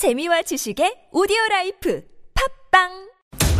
재미와 지식의 오디오 라이프. 팟빵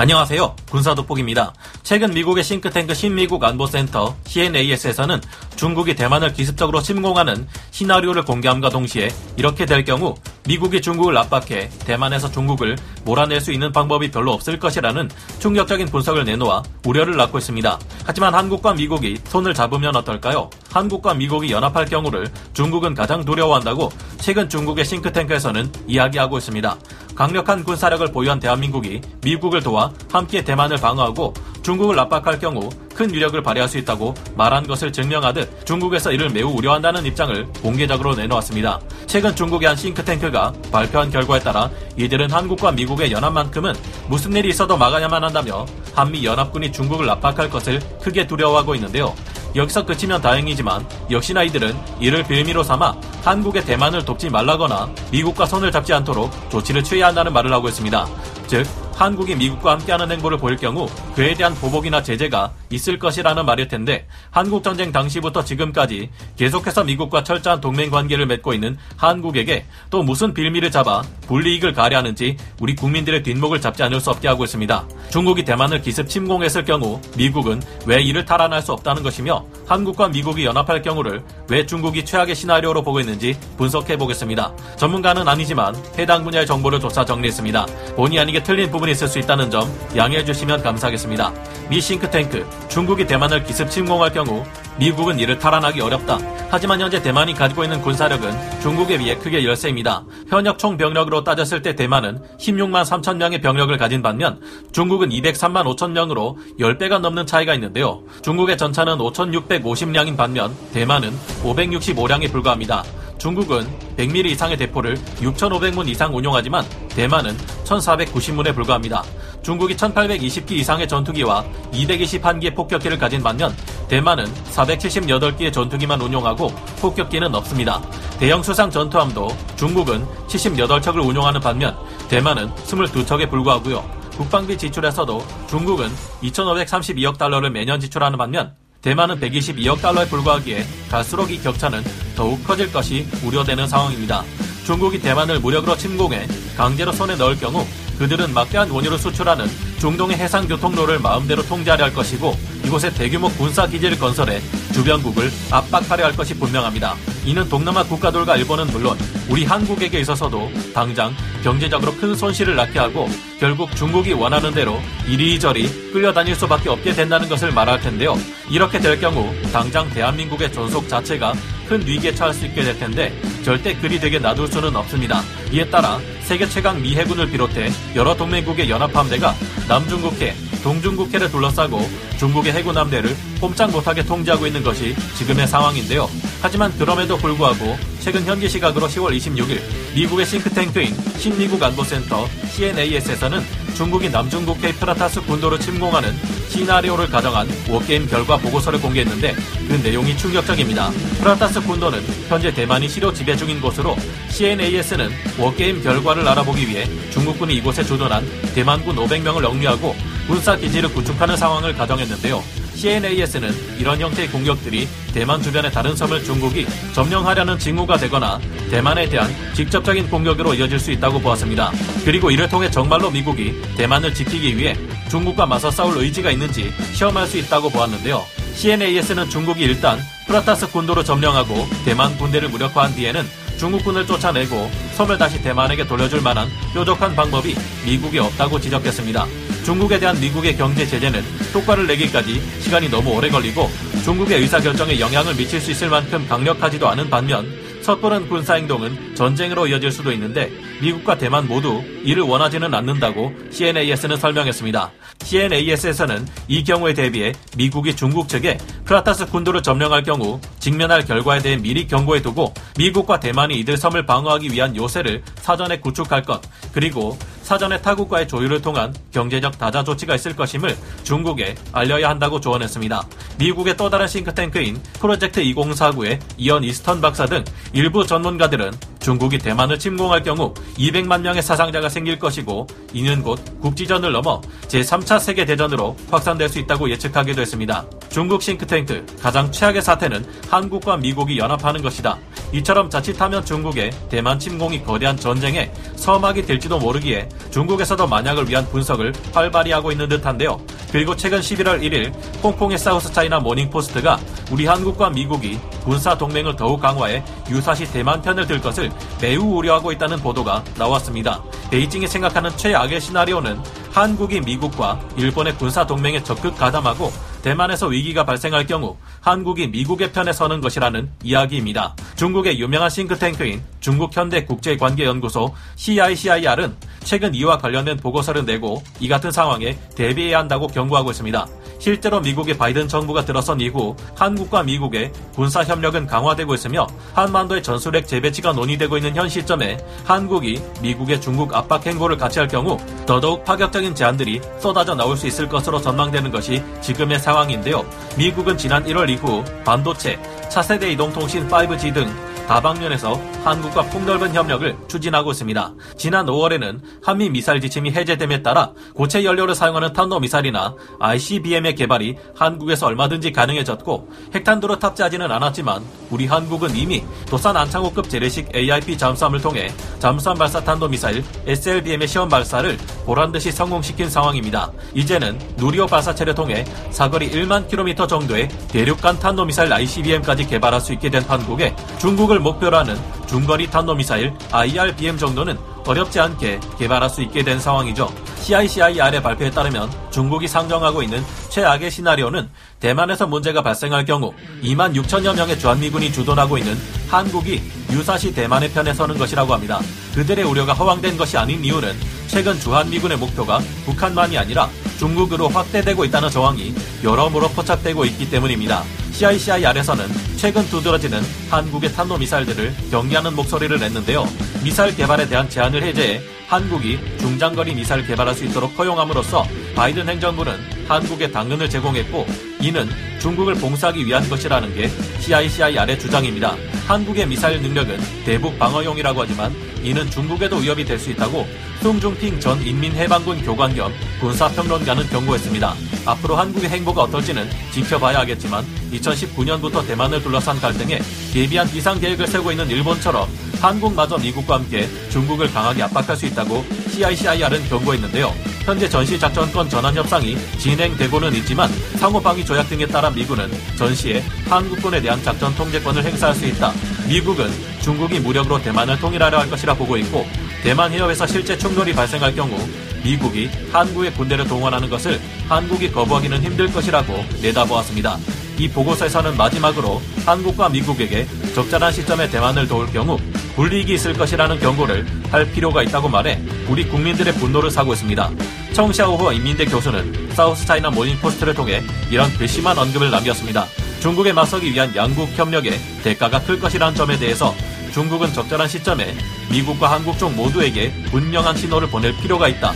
안녕하세요. 군사돋보기입니다. 최근 미국의 싱크탱크 신미국 안보센터 CNAS에서는 중국이 대만을 기습적으로 침공하는 시나리오를 공개함과 동시에 이렇게 될 경우 미국이 중국을 압박해 대만에서 중국을 몰아낼 수 있는 방법이 별로 없을 것이라는 충격적인 분석을 내놓아 우려를 낳고 있습니다. 하지만 한국과 미국이 손을 잡으면 어떨까요? 한국과 미국이 연합할 경우를 중국은 가장 두려워한다고 최근 중국의 싱크탱크에서는 이야기하고 있습니다. 강력한 군사력을 보유한 대한민국이 미국을 도와 함께 대만을 방어하고 중국을 압박할 경우 큰 위력을 발휘할 수 있다고 말한 것을 증명하듯 중국에서 이를 매우 우려한다는 입장을 공개적으로 내놓았습니다. 최근 중국의 한 싱크탱크가 발표한 결과에 따라 이들은 한국과 미국의 연합만큼은 무슨 일이 있어도 막아야만 한다며 한미 연합군이 중국을 압박할 것을 크게 두려워하고 있는데요. 여기서 그치면 다행이지만 역시나 이들은 이를 빌미로 삼아 한국의 대만을 돕지 말라거나 미국과 손을 잡지 않도록 조치를 취해야 한다는 말을 하고 있습니다. 즉 한국이 미국과 함께하는 행보를 보일 경우 그에 대한 보복이나 제재가 있을 것이라는 말일 텐데 한국 전쟁 당시부터 지금까지 계속해서 미국과 철저한 동맹 관계를 맺고 있는 한국에게 또 무슨 빌미를 잡아 불이익을 가려하는지 우리 국민들의 뒷목을 잡지 않을 수 없게 하고 있습니다. 중국이 대만을 기습 침공했을 경우 미국은 왜 이를 탈환할 수 없다는 것이며 한국과 미국이 연합할 경우를 왜 중국이 최악의 시나리오로 보고 있는지 분석해 보겠습니다. 전문가는 아니지만 해당 분야의 정보를 조사 정리했습니다. 본의 아니게 틀린 부분이 있을 수 있다는 점 양해해 주시면 감사하겠습니다. 미 싱크탱크 중국이 대만을 기습 침공할 경우 미국은 이를 탈환하기 어렵다. 하지만 현재 대만이 가지고 있는 군사력은 중국에 비해 크게 열세입니다. 현역 총 병력으로 따졌을 때 대만은 16만 3천 명의 병력을 가진 반면 중국은 203만 5천 명으로 10배가 넘는 차이가 있는데요. 중국의 전차는 5,650량인 반면 대만은 565량에 불과합니다. 중국은 100mm 이상의 대포를 6,500문 이상 운용하지만 대만은 1,490문에 불과합니다. 중국이 1,820기 이상의 전투기와 221기의 폭격기를 가진 반면 대만은 478기의 전투기만 운용하고 폭격기는 없습니다. 대형 수상 전투함도 중국은 78척을 운용하는 반면 대만은 22척에 불과하고요. 국방비 지출에서도 중국은 2,532억 달러를 매년 지출하는 반면 대만은 122억 달러에 불과하기에 갈수록 이 격차는 더욱 커질 것이 우려되는 상황입니다. 중국이 대만을 무력으로 침공해 강제로 손에 넣을 경우 그들은 막대한 원유를 수출하는 중동의 해상 교통로를 마음대로 통제하려 할 것이고 이곳에 대규모 군사 기지를 건설해 주변국을 압박하려 할 것이 분명합니다. 이는 동남아 국가들과 일본은 물론 우리 한국에게 있어서도 당장 경제적으로 큰 손실을 낳게 하고 결국 중국이 원하는 대로 이리저리 끌려다닐 수밖에 없게 된다는 것을 말할 텐데요. 이렇게 될 경우 당장 대한민국의 존속 자체가 큰 위기에 처할 수 있게 될 텐데 절대 그리 되게 놔둘 수는 없습니다. 이에 따라 세계 최강 미 해군을 비롯해 여러 동맹국의 연합함대가 남중국해, 동중국해를 둘러싸고 중국의 해군 함대를 꼼짝 못하게 통제하고 있는 것이 지금의 상황인데요. 하지만 그럼에도 불구하고 최근 현지 시각으로 10월 26일 미국의 싱크탱크인 신미국 안보센터 CNAS에서는 중국이 남중국해 프라타스 군도를 침공하는 시나리오를 가정한 워게임 결과 보고서를 공개했는데 그 내용이 충격적입니다. 프라타스 군도는 현재 대만이 실효 지배 중인 곳으로 CNAS는 워게임 결과를 알아보기 위해 중국군이 이곳에 주둔한 대만군 500명을 억류하고 군사기지를 구축하는 상황을 가정했는데요. CNAS는 이런 형태의 공격들이 대만 주변의 다른 섬을 중국이 점령하려는 징후가 되거나 대만에 대한 직접적인 공격으로 이어질 수 있다고 보았습니다. 그리고 이를 통해 정말로 미국이 대만을 지키기 위해 중국과 맞서 싸울 의지가 있는지 시험할 수 있다고 보았는데요. CNAS는 중국이 일단 프라타스 군도를 점령하고 대만 군대를 무력화한 뒤에는 중국군을 쫓아내고 섬을 다시 대만에게 돌려줄 만한 뾰족한 방법이 미국에 없다고 지적했습니다. 중국에 대한 미국의 경제 제재는 효과를 내기까지 시간이 너무 오래 걸리고 중국의 의사결정에 영향을 미칠 수 있을 만큼 강력하지도 않은 반면 섣부른 군사행동은 전쟁으로 이어질 수도 있는데 미국과 대만 모두 이를 원하지는 않는다고 CNAS는 설명했습니다. CNAS에서는 이 경우에 대비해 미국이 중국 측에 프라타스 군도를 점령할 경우 직면할 결과에 대해 미리 경고해 두고 미국과 대만이 이들 섬을 방어하기 위한 요새를 사전에 구축할 것 그리고 사전에 타국과의 조율을 통한 경제적 다자 조치가 있을 것임을 중국에 알려야 한다고 조언했습니다. 미국의 또 다른 싱크탱크인 프로젝트 2049의 이언 이스턴 박사 등 일부 전문가들은 중국이 대만을 침공할 경우 200만 명의 사상자가 생길 것이고 이는 곧 국지전을 넘어 제3차 세계대전으로 확산될 수 있다고 예측하기도 했습니다. 중국 싱크탱크 가장 최악의 사태는 한국과 미국이 연합하는 것이다. 이처럼 자칫하면 중국의 대만 침공이 거대한 전쟁에 서막이 될지도 모르기에 중국에서도 만약을 위한 분석을 활발히 하고 있는 듯한데요. 그리고 최근 11월 1일 홍콩의 사우스 차이나 모닝포스트가 우리 한국과 미국이 군사 동맹을 더욱 강화해 유사시 대만 편을 들 것을 매우 우려하고 있다는 보도가 나왔습니다. 베이징이 생각하는 최악의 시나리오는 한국이 미국과 일본의 군사 동맹에 적극 가담하고 대만에서 위기가 발생할 경우 한국이 미국의 편에 서는 것이라는 이야기입니다. 중국의 유명한 싱크탱크인 중국현대국제관계연구소 CICIR은 최근 이와 관련된 보고서를 내고 이 같은 상황에 대비해야 한다고 경고하고 있습니다. 실제로 미국의 바이든 정부가 들어선 이후 한국과 미국의 군사 협력은 강화되고 있으며 한반도의 전술핵 재배치가 논의되고 있는 현 시점에 한국이 미국의 중국 압박 행보를 같이 할 경우 더더욱 파격적인 제안들이 쏟아져 나올 수 있을 것으로 전망되는 것이 지금의 상황인데요. 미국은 지난 1월 이후 반도체, 차세대 이동통신 5G 등 다방면에서 한국과 폭넓은 협력을 추진하고 있습니다. 지난 5월에는 한미 미사일 지침이 해제됨에 따라 고체 연료를 사용하는 탄도미사일이나 ICBM의 개발이 한국에서 얼마든지 가능해졌고 핵탄두로 탑재하지는 않았지만 우리 한국은 이미 도산 안창호급 재래식 AIP 잠수함을 통해 잠수함 발사 탄도미사일 SLBM의 시험 발사를 보란듯이 성공시킨 상황입니다. 이제는 누리호 발사체를 통해 사거리 1만 킬로미터 정도의 대륙간 탄도미사일 ICBM까지 개발할 수 있게 된 한국에 중국을 목표로 하는 중거리 탄도미사일 IRBM 정도는 어렵지 않게 개발할 수 있게 된 상황이죠. CICIR의 발표에 따르면 중국이 상정하고 있는 최악의 시나리오는 대만에서 문제가 발생할 경우 2만 6천여 명의 주한미군이 주둔하고 있는 한국이 유사시 대만의 편에 서는 것이라고 합니다. 그들의 우려가 허황된 것이 아닌 이유는 최근 주한미군의 목표가 북한만이 아니라 중국으로 확대되고 있다는 정황이 여러모로 포착되고 있기 때문입니다. CICIR에서는 최근 두드러지는 한국의 탄도미사일들을 격리하는 목소리를 냈는데요. 미사일 개발에 대한 제한을 해제해 한국이 중장거리 미사일 개발할 수 있도록 허용함으로써 바이든 행정부는 한국에 당근을 제공했고 이는 중국을 봉사하기 위한 것이라는 게 CICIR의 주장입니다. 한국의 미사일 능력은 대북 방어용이라고 하지만 이는 중국에도 위협이 될 수 있다고 송중핑 전 인민해방군 교관 겸 군사평론가는 경고했습니다. 앞으로 한국의 행보가 어떨지는 지켜봐야 하겠지만 2019년부터 대만을 둘러싼 갈등에 대비한 비상계획을 세우고 있는 일본처럼 한국마저 미국과 함께 중국을 강하게 압박할 수 있다고 CICIR은 경고했는데요. 현재 전시작전권 전환 협상이 진행되고는 있지만 상호방위 조약 등에 따라 미군은 전시에 한국군에 대한 작전 통제권을 행사할 수 있다. 미국은 중국이 무력으로 대만을 통일하려 할 것이라 보고 있고 대만 해협에서 실제 충돌이 발생할 경우 미국이 한국의 군대를 동원하는 것을 한국이 거부하기는 힘들 것이라고 내다보았습니다. 이 보고서에서는 마지막으로 한국과 미국에게 적절한 시점에 대만을 도울 경우 불이익이 있을 것이라는 경고를 할 필요가 있다고 말해 우리 국민들의 분노를 사고 있습니다. 청샤오호 인민대 교수는 사우스 차이나 모닝포스트를 통해 이런 괘씸한 언급을 남겼습니다. 중국에 맞서기 위한 양국 협력의 대가가 클 것이라는 점에 대해서 중국은 적절한 시점에 미국과 한국 쪽 모두에게 분명한 신호를 보낼 필요가 있다.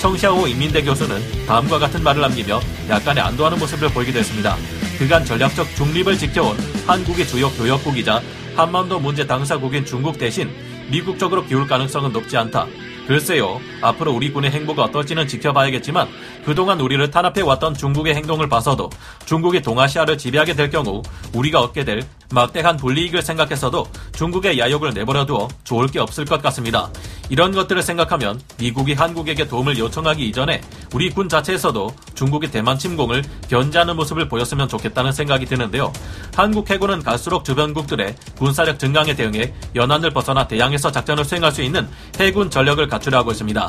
청샤오 인민대 교수는 다음과 같은 말을 남기며 약간의 안도하는 모습을 보이기도 했습니다. 그간 전략적 중립을 지켜온 한국의 주요 교역국이자 한반도 문제 당사국인 중국 대신 미국 쪽으로 기울 가능성은 높지 않다. 글쎄요, 앞으로 우리 군의 행보가 어떨지는 지켜봐야겠지만 그동안 우리를 탄압해왔던 중국의 행동을 봐서도 중국이 동아시아를 지배하게 될 경우 우리가 얻게 될 막대한 불이익을 생각해서도 중국의 야욕을 내버려두어 좋을 게 없을 것 같습니다. 이런 것들을 생각하면 미국이 한국에게 도움을 요청하기 이전에 우리 군 자체에서도 중국의 대만 침공을 견제하는 모습을 보였으면 좋겠다는 생각이 드는데요. 한국 해군은 갈수록 주변국들의 군사력 증강에 대응해 연안을 벗어나 대양에서 작전을 수행할 수 있는 해군 전력을 갖추려 하고 있습니다.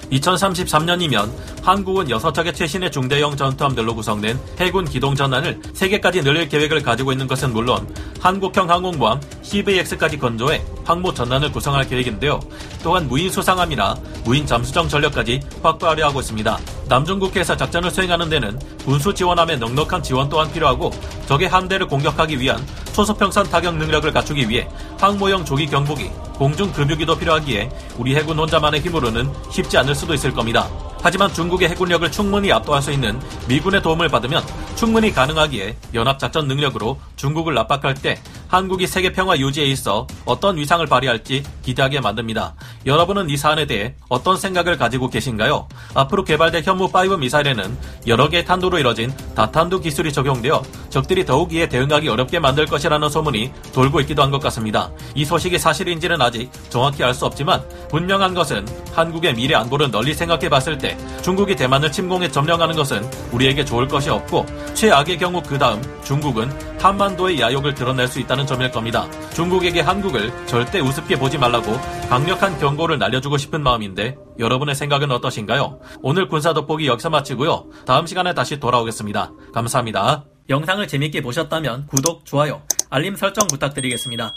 2033년이면 한국은 6척의 최신의 중대형 전투함들로 구성된 해군 기동 전환을 3개까지 늘릴 계획을 가지고 있는 것은 물론 한국형 항공모함 CVX까지 건조해 항모 전환을 구성할 계획인데요. 또한 무인 수상함이나 무인 잠수정 전력까지 확보하려 하고 있습니다. 남중국해에서 작전을 수행하는 데는 군수 지원함의 넉넉한 지원 또한 필요하고 적의 함대를 공격하기 위한 초소평선 타격 능력을 갖추기 위해 항모형 조기 경보기, 공중 급유기도 필요하기에 우리 해군 혼자만의 힘으로는 쉽지 않을 수도 있을 겁니다. 하지만 중국의 해군력을 충분히 압도할 수 있는 미군의 도움을 받으면 충분히 가능하기에 연합작전 능력으로 중국을 압박할 때 한국이 세계 평화 유지에 있어 어떤 위상을 발휘할지 기대하게 만듭니다. 여러분은 이 사안에 대해 어떤 생각을 가지고 계신가요? 앞으로 개발될 현무5 미사일에는 여러 개의 탄두로 이뤄진 다탄두 기술이 적용되어 적들이 더욱 이에 대응하기 어렵게 만들 것이라는 소문이 돌고 있기도 한 것 같습니다. 이 소식이 사실인지는 아직 정확히 알 수 없지만 분명한 것은 한국의 미래 안보를 널리 생각해 봤을 때 중국이 대만을 침공해 점령하는 것은 우리에게 좋을 것이 없고 최악의 경우 그 다음 중국은 한반도의 야욕을 드러낼 수 있다는 점일 겁니다. 중국에게 한국을 절대 우습게 보지 말라고 강력한 경고를 날려주고 싶은 마음인데 여러분의 생각은 어떠신가요? 오늘 군사 돋보기 여기서 마치고요. 다음 시간에 다시 돌아오겠습니다. 감사합니다. 영상을 재밌게 보셨다면 구독, 좋아요, 알림 설정 부탁드리겠습니다.